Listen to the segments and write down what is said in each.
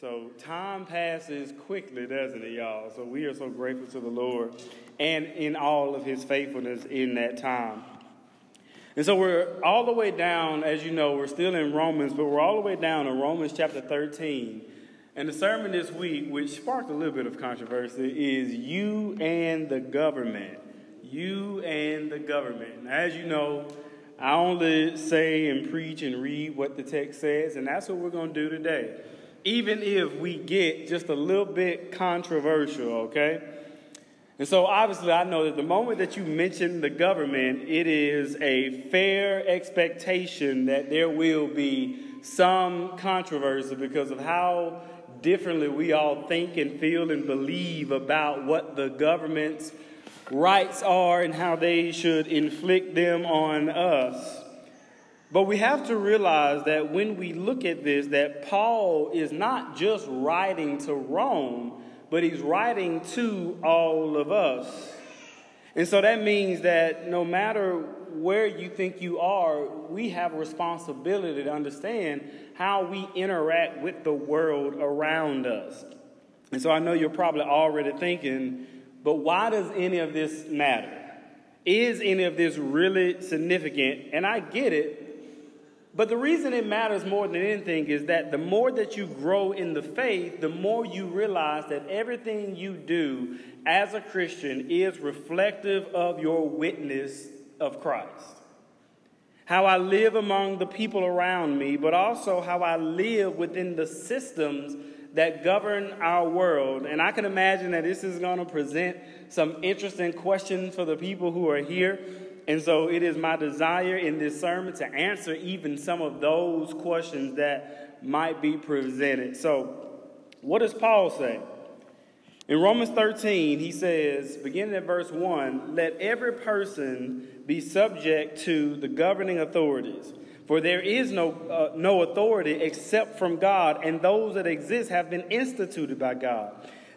So time passes quickly, doesn't it, y'all? So we are so grateful to the Lord and in all of his faithfulness in that time. And so we're all the way down, as you know, we're still in Romans, but we're all the way down in Romans chapter 13. And the sermon this week, which sparked a little bit of controversy, is You and the Government. You and the Government. As you know, I only say and preach and read what the text says, and that's what we're going to do today. Even if we get just a little bit controversial, okay? And so, obviously, I know that the moment that you mention the government, it is a fair expectation that there will be some controversy because of how differently we all think and feel and believe about what the government's rights are and how they should inflict them on us. But we have to realize that when we look at this, that Paul is not just writing to Rome, but he's writing to all of us. And so that means that no matter where you think you are, we have a responsibility to understand how we interact with the world around us. And so I know you're probably already thinking, but why does any of this matter? Is any of this really significant? And I get it. But the reason it matters more than anything is that the more that you grow in the faith, the more you realize that everything you do as a Christian is reflective of your witness of Christ. How I live among the people around me, but also how I live within the systems that govern our world. And I can imagine that this is going to present some interesting questions for the people who are here. And so it is my desire in this sermon to answer even some of those questions that might be presented. So, what does Paul say? In Romans 13, he says, beginning at verse 1, let every person be subject to the governing authorities. For there is no, uh, no authority except from God, and those that exist have been instituted by God.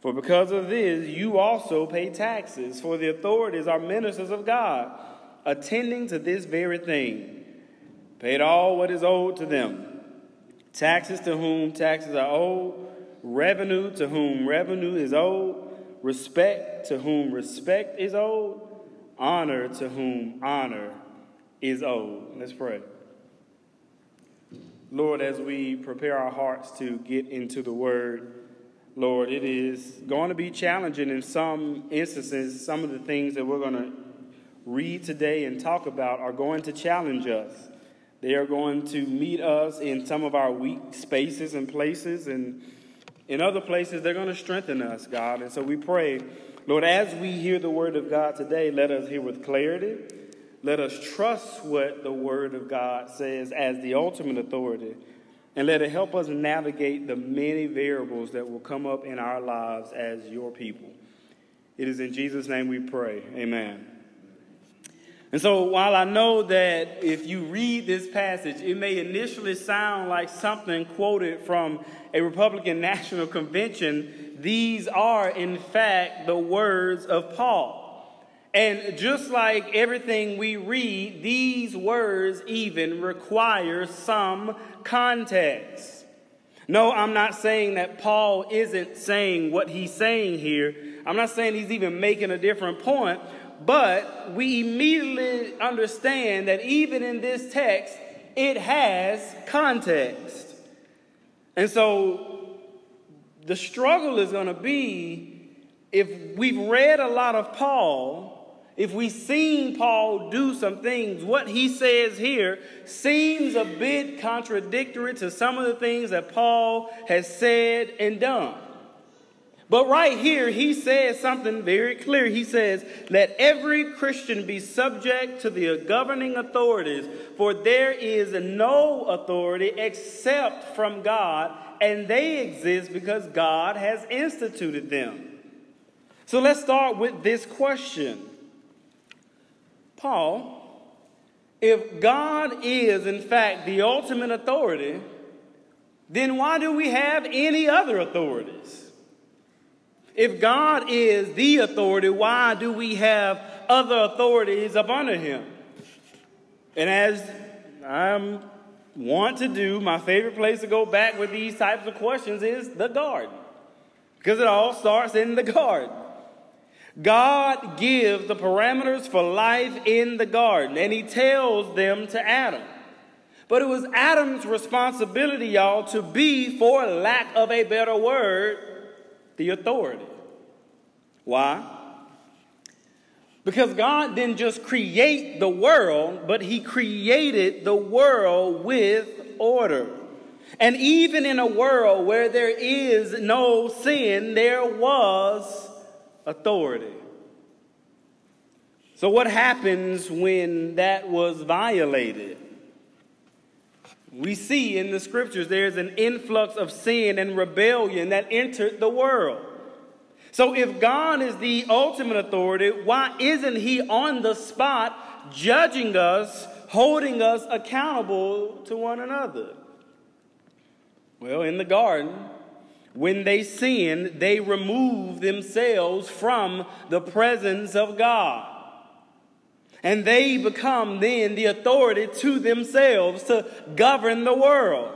For because of this, you also pay taxes, for the authorities are ministers of God, attending to this very thing. Paid all what is owed to them. Taxes to whom taxes are owed, revenue to whom revenue is owed, respect to whom respect is owed, honor to whom honor is owed. Let's pray. Lord, as we prepare our hearts to get into the word, Lord, it is going to be challenging in some instances. Some of the things that we're going to read today and talk about are going to challenge us. They are going to meet us in some of our weak spaces and places, and in other places, they're going to strengthen us, God. And so we pray, Lord, as we hear the word of God today, let us hear with clarity. Let us trust what the word of God says as the ultimate authority and let it help us navigate the many variables that will come up in our lives as your people. It is in Jesus' name we pray. Amen. And so, while I know that if you read this passage, it may initially sound like something quoted from a Republican National Convention, these are, in fact, the words of Paul. And just like everything we read, these words even require some context. No, I'm not saying that Paul isn't saying what he's saying here. I'm not saying he's even making a different point, but we immediately understand that even in this text, it has context. And so the struggle is going to be if we've read a lot of Paul if we've seen Paul do some things, what he says here seems a bit contradictory to some of the things that Paul has said and done. But right here, he says something very clear. He says, Let every Christian be subject to the governing authorities, for there is no authority except from God, and they exist because God has instituted them. So let's start with this question Paul, if God is in fact the ultimate authority, then why do we have any other authorities? If God is the authority, why do we have other authorities up under him? And as I want to do, my favorite place to go back with these types of questions is the garden. Because it all starts in the garden. God gives the parameters for life in the garden, and he tells them to Adam. But it was Adam's responsibility, y'all, to be, for lack of a better word, the authority. Why? Because God didn't just create the world, but He created the world with order. And even in a world where there is no sin, there was authority. So, what happens when that was violated? We see in the scriptures there's an influx of sin and rebellion that entered the world. So, if God is the ultimate authority, why isn't He on the spot judging us, holding us accountable to one another? Well, in the garden, when they sin, they remove themselves from the presence of God. And they become then the authority to themselves to govern the world.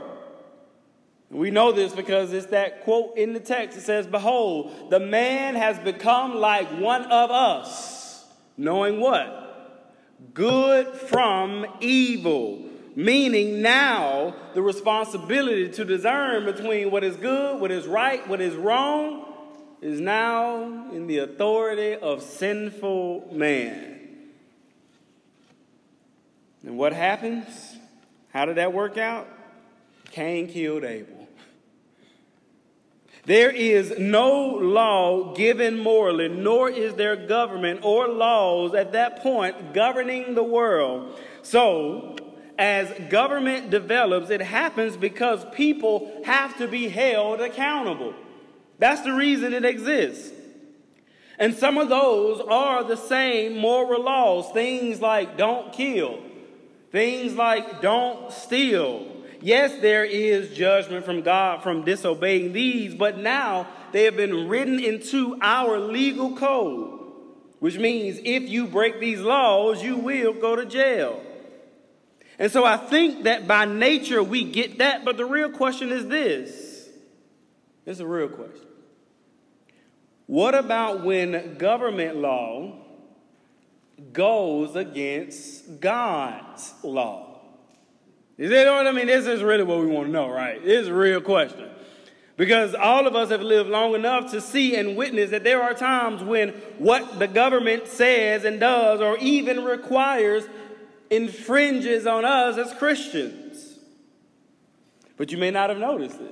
We know this because it's that quote in the text. It says, Behold, the man has become like one of us, knowing what? Good from evil. Meaning now the responsibility to discern between what is good, what is right, what is wrong is now in the authority of sinful man. And what happens? How did that work out? Cain killed Abel. There is no law given morally, nor is there government or laws at that point governing the world. So, as government develops, it happens because people have to be held accountable. That's the reason it exists. And some of those are the same moral laws, things like don't kill, things like don't steal, Yes, there is judgment from God from disobeying these, but now they have been written into our legal code, which means if you break these laws, you will go to jail. And so I think that by nature we get that, but the real question is this. It's a real question. What about when government law goes against God's law? You know what I mean? This is really what we want to know, right? This is a real question. Because all of us have lived long enough to see and witness that there are times when what the government says and does or even requires infringes on us as Christians. But you may not have noticed this.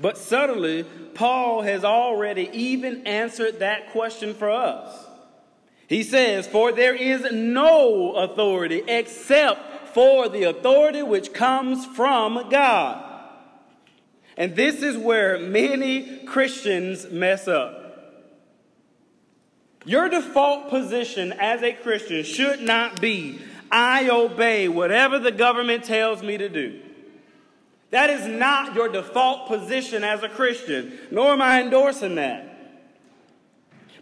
But subtly, Paul has already even answered that question for us. He says, For there is no authority except for the authority which comes from God. And this is where many Christians mess up. Your default position as a Christian should not be, I obey whatever the government tells me to do. That is not your default position as a Christian, nor am I endorsing that.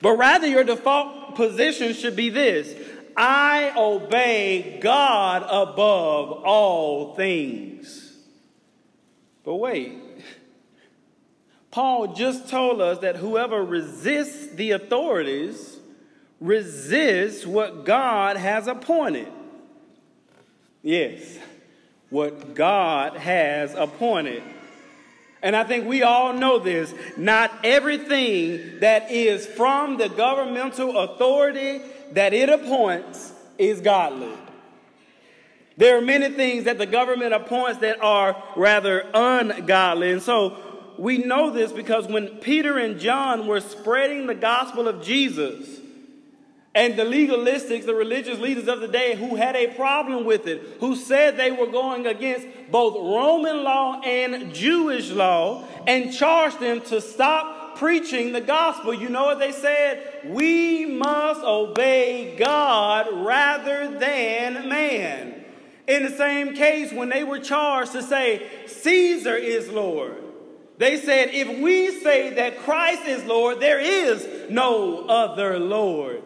But rather, your default position should be this I obey God above all things. But wait, Paul just told us that whoever resists the authorities resists what God has appointed. Yes, what God has appointed. And I think we all know this. Not everything that is from the governmental authority that it appoints is godly. There are many things that the government appoints that are rather ungodly. And so we know this because when Peter and John were spreading the gospel of Jesus, and the legalistics, the religious leaders of the day who had a problem with it, who said they were going against both Roman law and Jewish law, and charged them to stop preaching the gospel. You know what they said? We must obey God rather than man. In the same case, when they were charged to say, Caesar is Lord, they said, if we say that Christ is Lord, there is no other Lord.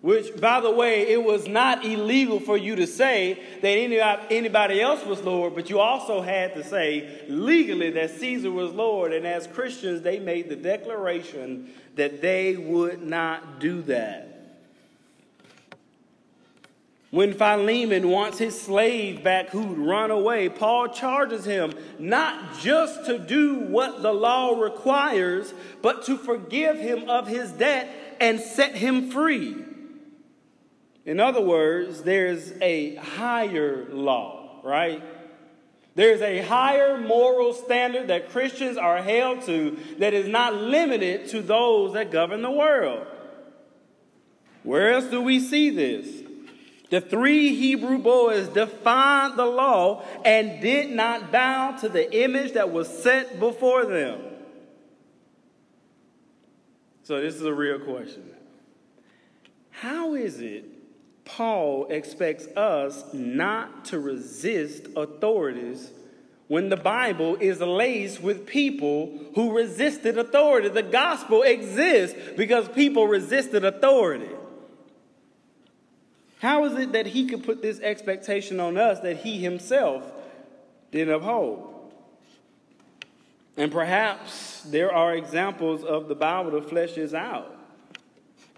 Which, by the way, it was not illegal for you to say that anybody else was Lord, but you also had to say legally that Caesar was Lord. And as Christians, they made the declaration that they would not do that. When Philemon wants his slave back who'd run away, Paul charges him not just to do what the law requires, but to forgive him of his debt and set him free. In other words, there's a higher law, right? There's a higher moral standard that Christians are held to that is not limited to those that govern the world. Where else do we see this? The three Hebrew boys defied the law and did not bow to the image that was set before them. So, this is a real question. How is it Paul expects us not to resist authorities when the Bible is laced with people who resisted authority. The gospel exists because people resisted authority. How is it that he could put this expectation on us that he himself didn't uphold? And perhaps there are examples of the Bible that fleshes out.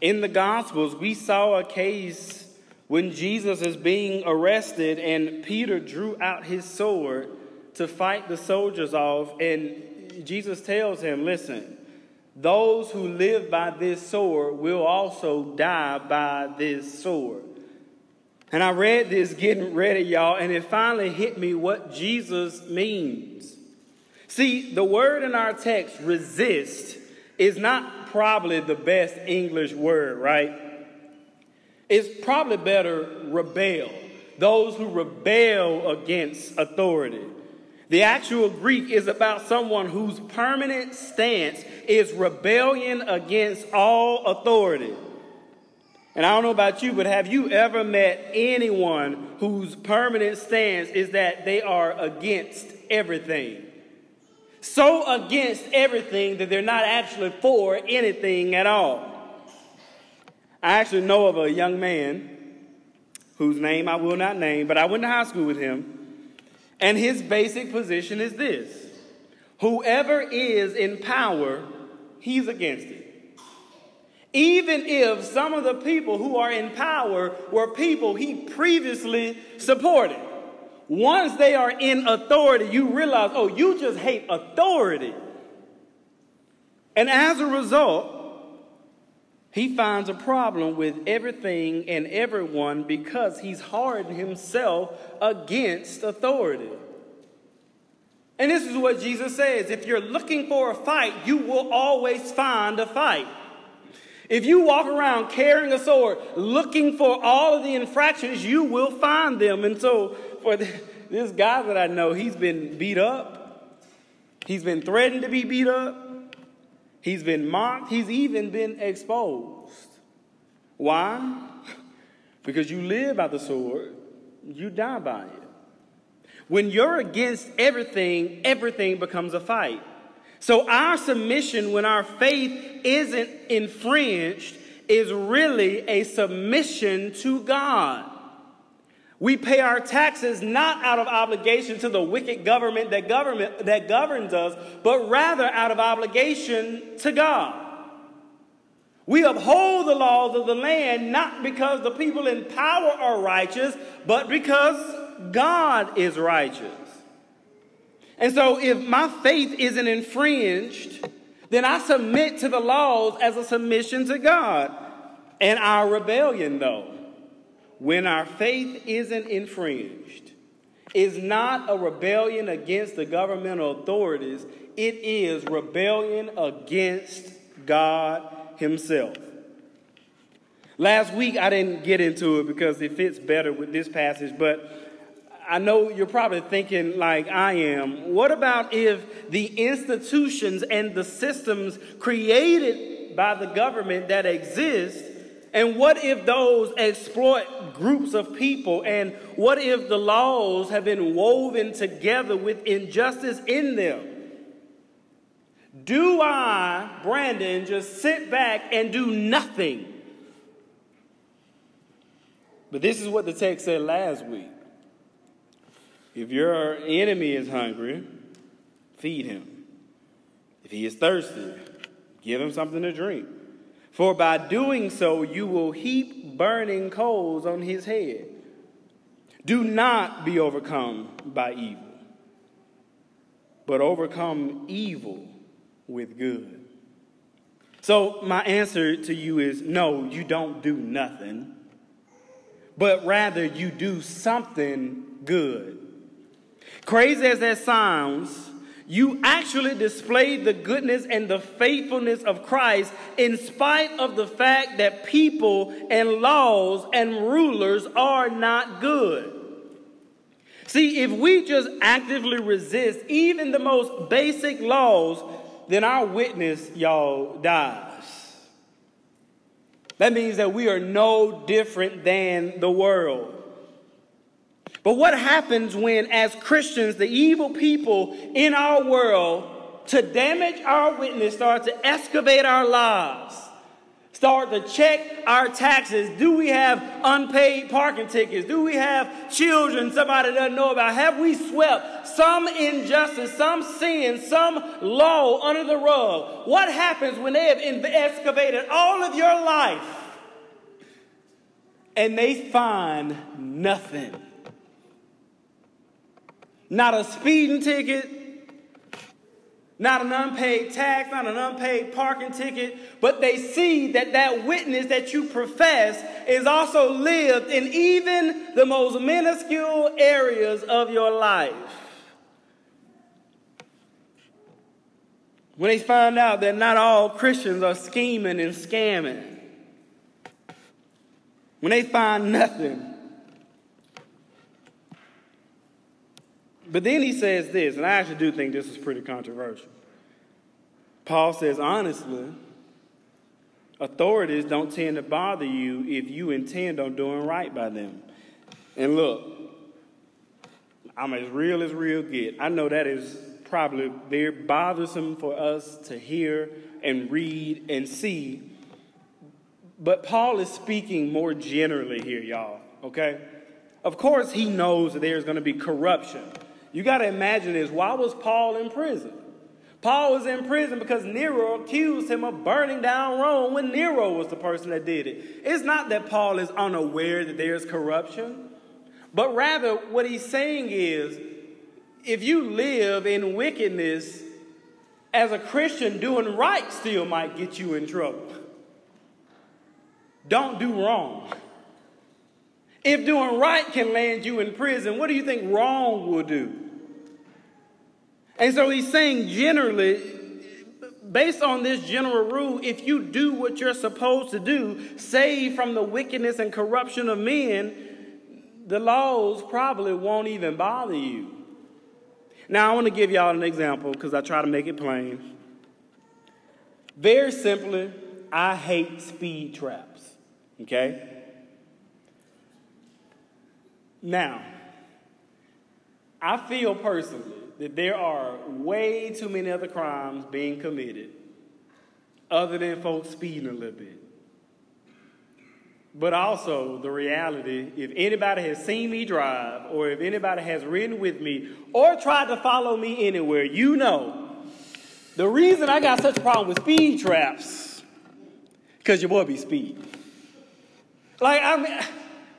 In the Gospels, we saw a case when Jesus is being arrested and Peter drew out his sword to fight the soldiers off, and Jesus tells him, Listen, those who live by this sword will also die by this sword. And I read this getting ready, y'all, and it finally hit me what Jesus means. See, the word in our text, resist, is not probably the best English word, right? It's probably better rebel. Those who rebel against authority. The actual Greek is about someone whose permanent stance is rebellion against all authority. And I don't know about you, but have you ever met anyone whose permanent stance is that they are against everything? So against everything that they're not actually for anything at all. I actually know of a young man whose name I will not name, but I went to high school with him. And his basic position is this whoever is in power, he's against it. Even if some of the people who are in power were people he previously supported. Once they are in authority, you realize, oh, you just hate authority. And as a result, he finds a problem with everything and everyone because he's hardened himself against authority. And this is what Jesus says if you're looking for a fight, you will always find a fight. If you walk around carrying a sword, looking for all of the infractions, you will find them. And so, for this guy that I know, he's been beat up, he's been threatened to be beat up, He's been mocked. He's even been exposed. Why? Because you live by the sword, you die by it. When you're against everything, everything becomes a fight. So, our submission when our faith isn't infringed is really a submission to God. We pay our taxes not out of obligation to the wicked government that, government that governs us, but rather out of obligation to God. We uphold the laws of the land not because the people in power are righteous, but because God is righteous. And so, if my faith isn't infringed, then I submit to the laws as a submission to God. And our rebellion, though, when our faith isn't infringed, is not a rebellion against the governmental authorities, it is rebellion against God Himself. Last week I didn't get into it because it fits better with this passage, but I know you're probably thinking, like I am, what about if the institutions and the systems created by the government that exist and what if those exploit groups of people? And what if the laws have been woven together with injustice in them? Do I, Brandon, just sit back and do nothing? But this is what the text said last week. If your enemy is hungry, feed him. If he is thirsty, give him something to drink. For by doing so, you will heap burning coals on his head. Do not be overcome by evil, but overcome evil with good. So, my answer to you is no, you don't do nothing, but rather you do something good. Crazy as that sounds, you actually displayed the goodness and the faithfulness of Christ in spite of the fact that people and laws and rulers are not good. See, if we just actively resist even the most basic laws, then our witness, y'all, dies. That means that we are no different than the world. But what happens when, as Christians, the evil people in our world, to damage our witness, start to excavate our lives, start to check our taxes? Do we have unpaid parking tickets? Do we have children somebody doesn't know about? Have we swept some injustice, some sin, some law under the rug? What happens when they have excavated all of your life and they find nothing? Not a speeding ticket, not an unpaid tax, not an unpaid parking ticket, but they see that that witness that you profess is also lived in even the most minuscule areas of your life. When they find out that not all Christians are scheming and scamming, when they find nothing But then he says this, and I actually do think this is pretty controversial. Paul says, honestly, authorities don't tend to bother you if you intend on doing right by them. And look, I'm as real as real get. I know that is probably very bothersome for us to hear and read and see. But Paul is speaking more generally here, y'all, okay? Of course, he knows that there's going to be corruption. You got to imagine this. Why was Paul in prison? Paul was in prison because Nero accused him of burning down Rome when Nero was the person that did it. It's not that Paul is unaware that there's corruption, but rather what he's saying is if you live in wickedness, as a Christian, doing right still might get you in trouble. Don't do wrong. If doing right can land you in prison, what do you think wrong will do? And so he's saying generally, based on this general rule, if you do what you're supposed to do, save from the wickedness and corruption of men, the laws probably won't even bother you. Now, I want to give y'all an example because I try to make it plain. Very simply, I hate speed traps. Okay? Now, I feel personally that there are way too many other crimes being committed other than folks speeding a little bit. But also, the reality if anybody has seen me drive, or if anybody has ridden with me, or tried to follow me anywhere, you know the reason I got such a problem with speed traps, because your boy be speed. Like, I mean,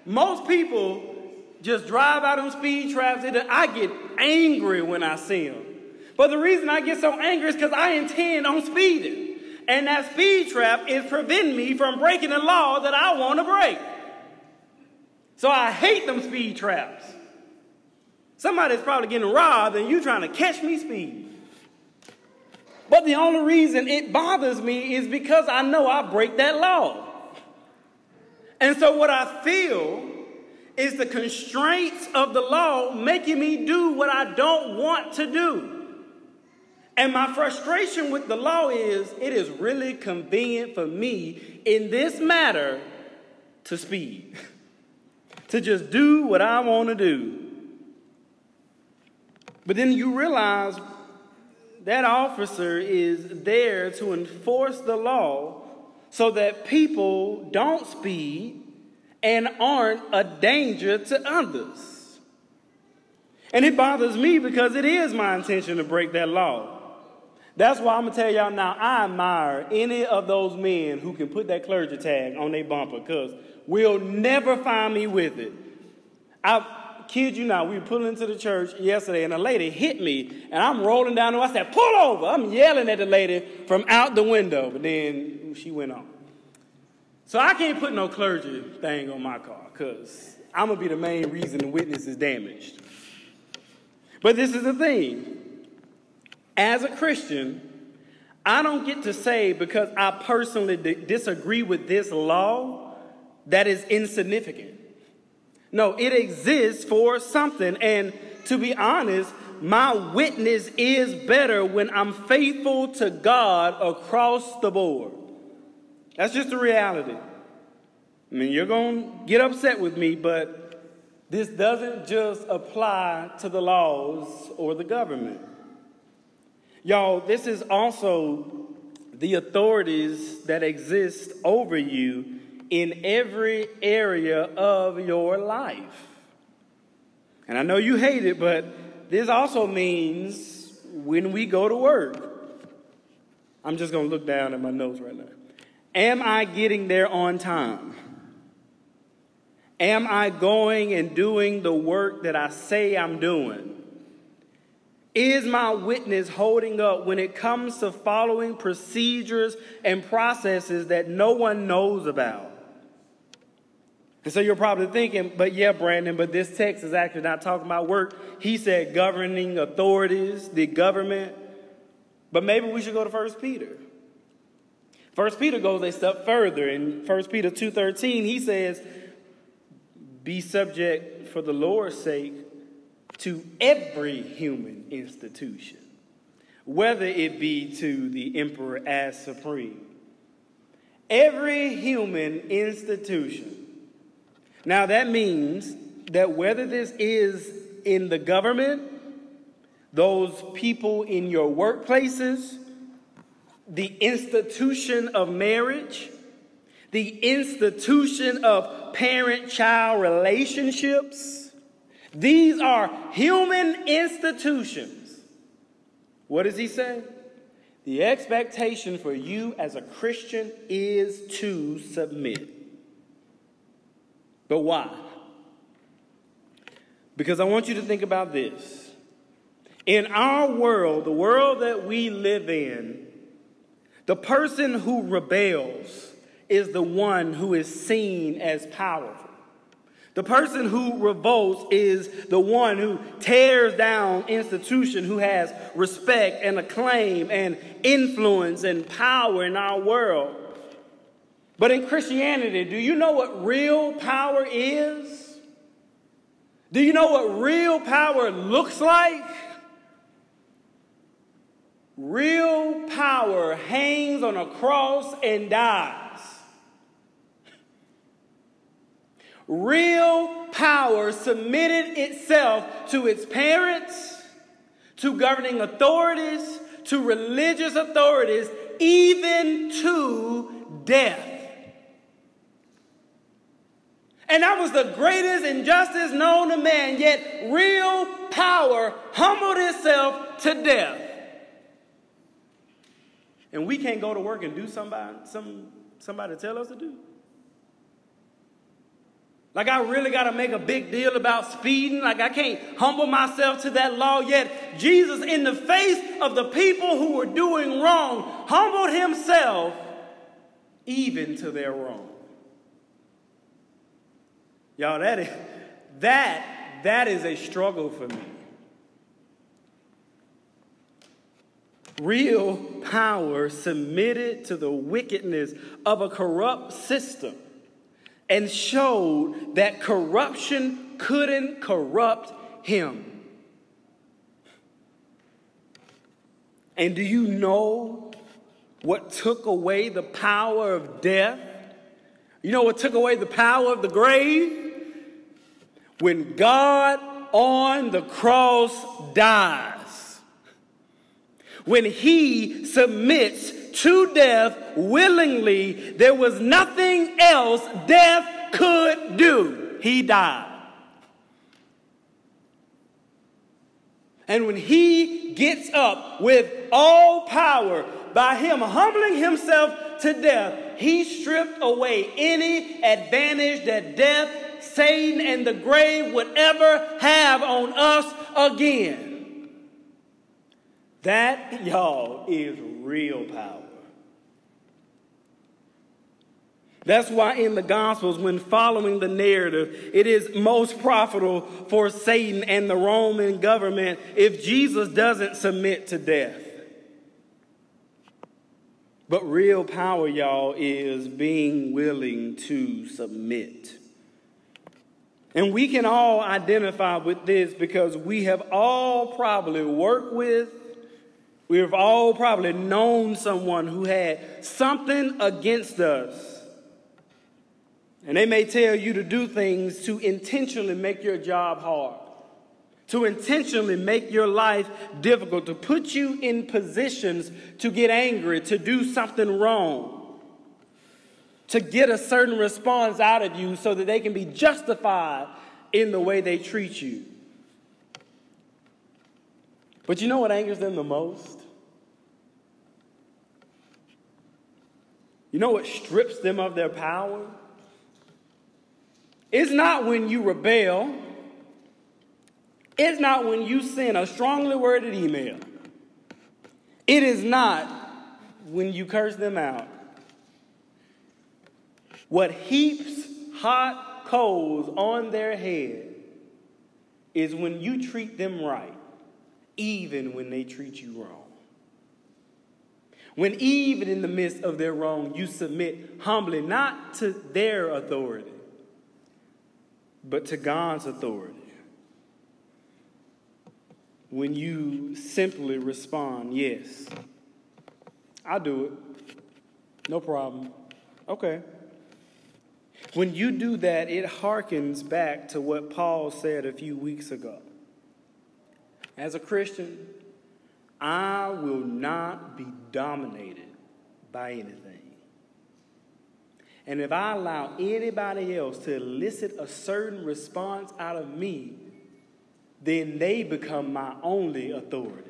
most people just drive out on speed traps. I get angry when I see them. But the reason I get so angry is because I intend on speeding. And that speed trap is preventing me from breaking the law that I want to break. So I hate them speed traps. Somebody's probably getting robbed and you trying to catch me speed. But the only reason it bothers me is because I know I break that law. And so what I feel is the constraints of the law making me do what I don't want to do. And my frustration with the law is it is really convenient for me in this matter to speed, to just do what I want to do. But then you realize that officer is there to enforce the law so that people don't speed and aren't a danger to others. And it bothers me because it is my intention to break that law. That's why I'm gonna tell y'all now, I admire any of those men who can put that clergy tag on their bumper, because we'll never find me with it. I kid you not, we were pulling into the church yesterday, and a lady hit me, and I'm rolling down the I said, pull over. I'm yelling at the lady from out the window, but then she went on. So I can't put no clergy thing on my car, because I'm gonna be the main reason the witness is damaged. But this is the thing as a Christian, I don't get to say because I personally d- disagree with this law that is insignificant. No, it exists for something. And to be honest, my witness is better when I'm faithful to God across the board. That's just the reality. I mean, you're going to get upset with me, but this doesn't just apply to the laws or the government. Y'all, this is also the authorities that exist over you in every area of your life. And I know you hate it, but this also means when we go to work. I'm just going to look down at my notes right now. Am I getting there on time? Am I going and doing the work that I say I'm doing? Is my witness holding up when it comes to following procedures and processes that no one knows about? And so you're probably thinking, but yeah, Brandon, but this text is actually not talking about work. He said governing authorities, the government. But maybe we should go to 1 Peter. 1 Peter goes a step further. In 1 Peter 2.13, he says, be subject for the Lord's sake to every human institution, whether it be to the emperor as supreme. Every human institution. Now, that means that whether this is in the government, those people in your workplaces, the institution of marriage, the institution of parent child relationships, these are human institutions. What does he say? The expectation for you as a Christian is to submit. But why? Because I want you to think about this. In our world, the world that we live in, the person who rebels is the one who is seen as powerful. The person who revolts is the one who tears down institution who has respect and acclaim and influence and power in our world. But in Christianity, do you know what real power is? Do you know what real power looks like? Real power hangs on a cross and dies. real power submitted itself to its parents, to governing authorities, to religious authorities, even to death. And that was the greatest injustice known to man, yet real power humbled itself to death. And we can't go to work and do somebody, some, somebody tell us to do. Like, I really got to make a big deal about speeding. Like, I can't humble myself to that law yet. Jesus, in the face of the people who were doing wrong, humbled himself even to their wrong. Y'all, that is, that, that is a struggle for me. Real power submitted to the wickedness of a corrupt system and showed that corruption couldn't corrupt him. And do you know what took away the power of death? You know what took away the power of the grave? When God on the cross dies when he submits to death willingly, there was nothing else death could do. He died. And when he gets up with all power, by him humbling himself to death, he stripped away any advantage that death, Satan, and the grave would ever have on us again. That, y'all, is real power. That's why in the Gospels, when following the narrative, it is most profitable for Satan and the Roman government if Jesus doesn't submit to death. But real power, y'all, is being willing to submit. And we can all identify with this because we have all probably worked with We've all probably known someone who had something against us. And they may tell you to do things to intentionally make your job hard, to intentionally make your life difficult, to put you in positions to get angry, to do something wrong, to get a certain response out of you so that they can be justified in the way they treat you. But you know what angers them the most? You know what strips them of their power? It's not when you rebel. It's not when you send a strongly worded email. It is not when you curse them out. What heaps hot coals on their head is when you treat them right, even when they treat you wrong. When even in the midst of their wrong, you submit humbly, not to their authority, but to God's authority. When you simply respond, yes, I'll do it. No problem. Okay. When you do that, it harkens back to what Paul said a few weeks ago. As a Christian, I will not be dominated by anything. And if I allow anybody else to elicit a certain response out of me, then they become my only authority.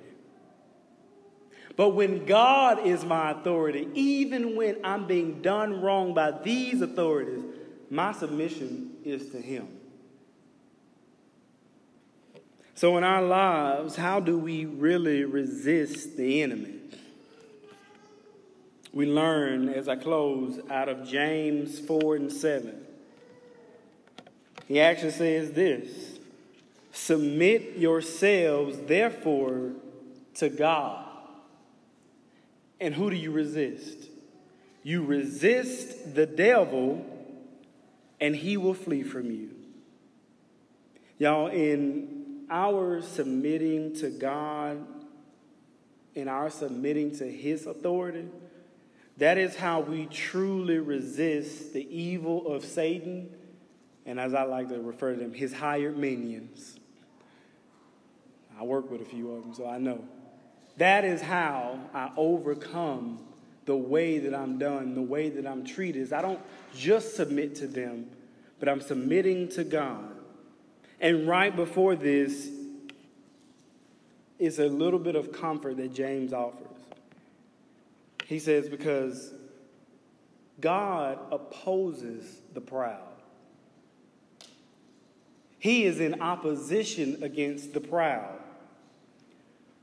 But when God is my authority, even when I'm being done wrong by these authorities, my submission is to Him. So, in our lives, how do we really resist the enemy? We learn, as I close, out of James 4 and 7. He actually says this Submit yourselves, therefore, to God. And who do you resist? You resist the devil, and he will flee from you. Y'all, in our submitting to God and our submitting to His authority, that is how we truly resist the evil of Satan, and as I like to refer to them, his hired minions. I work with a few of them, so I know. That is how I overcome the way that I'm done, the way that I'm treated. Is I don't just submit to them, but I'm submitting to God. And right before this is a little bit of comfort that James offers. He says, because God opposes the proud, He is in opposition against the proud.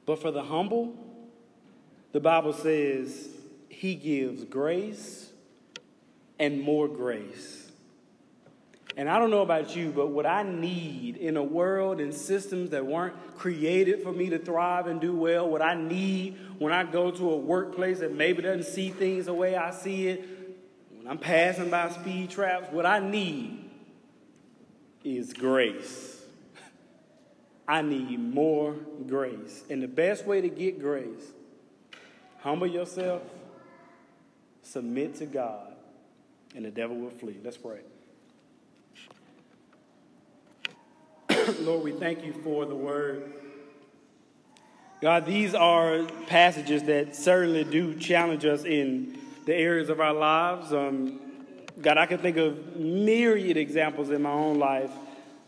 But for the humble, the Bible says he gives grace and more grace. And I don't know about you, but what I need in a world and systems that weren't created for me to thrive and do well, what I need when I go to a workplace that maybe doesn't see things the way I see it, when I'm passing by speed traps, what I need is grace. I need more grace. And the best way to get grace, humble yourself, submit to God, and the devil will flee. Let's pray. Lord, we thank you for the word. God, these are passages that certainly do challenge us in the areas of our lives. Um, God, I can think of myriad examples in my own life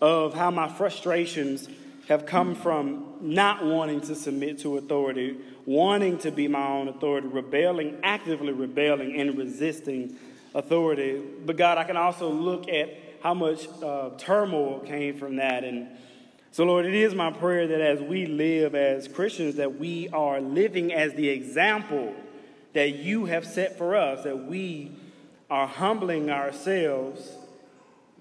of how my frustrations have come from not wanting to submit to authority, wanting to be my own authority, rebelling, actively rebelling, and resisting authority. But God, I can also look at how much uh, turmoil came from that. And so, Lord, it is my prayer that as we live as Christians, that we are living as the example that you have set for us, that we are humbling ourselves.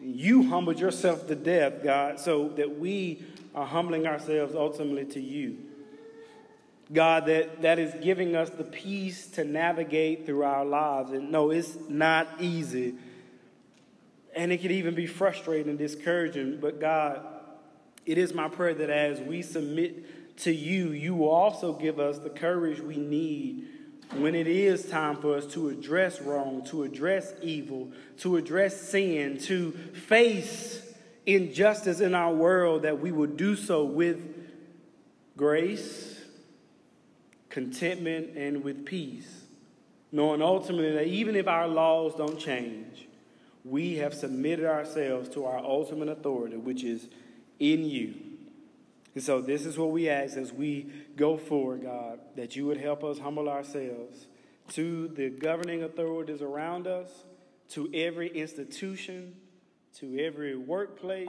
You humbled yourself to death, God, so that we are humbling ourselves ultimately to you. God, that, that is giving us the peace to navigate through our lives. And no, it's not easy. And it can even be frustrating and discouraging. But God, it is my prayer that as we submit to you, you will also give us the courage we need when it is time for us to address wrong, to address evil, to address sin, to face injustice in our world, that we will do so with grace, contentment, and with peace, knowing ultimately that even if our laws don't change, we have submitted ourselves to our ultimate authority, which is in you. And so, this is what we ask as we go forward, God, that you would help us humble ourselves to the governing authorities around us, to every institution, to every workplace.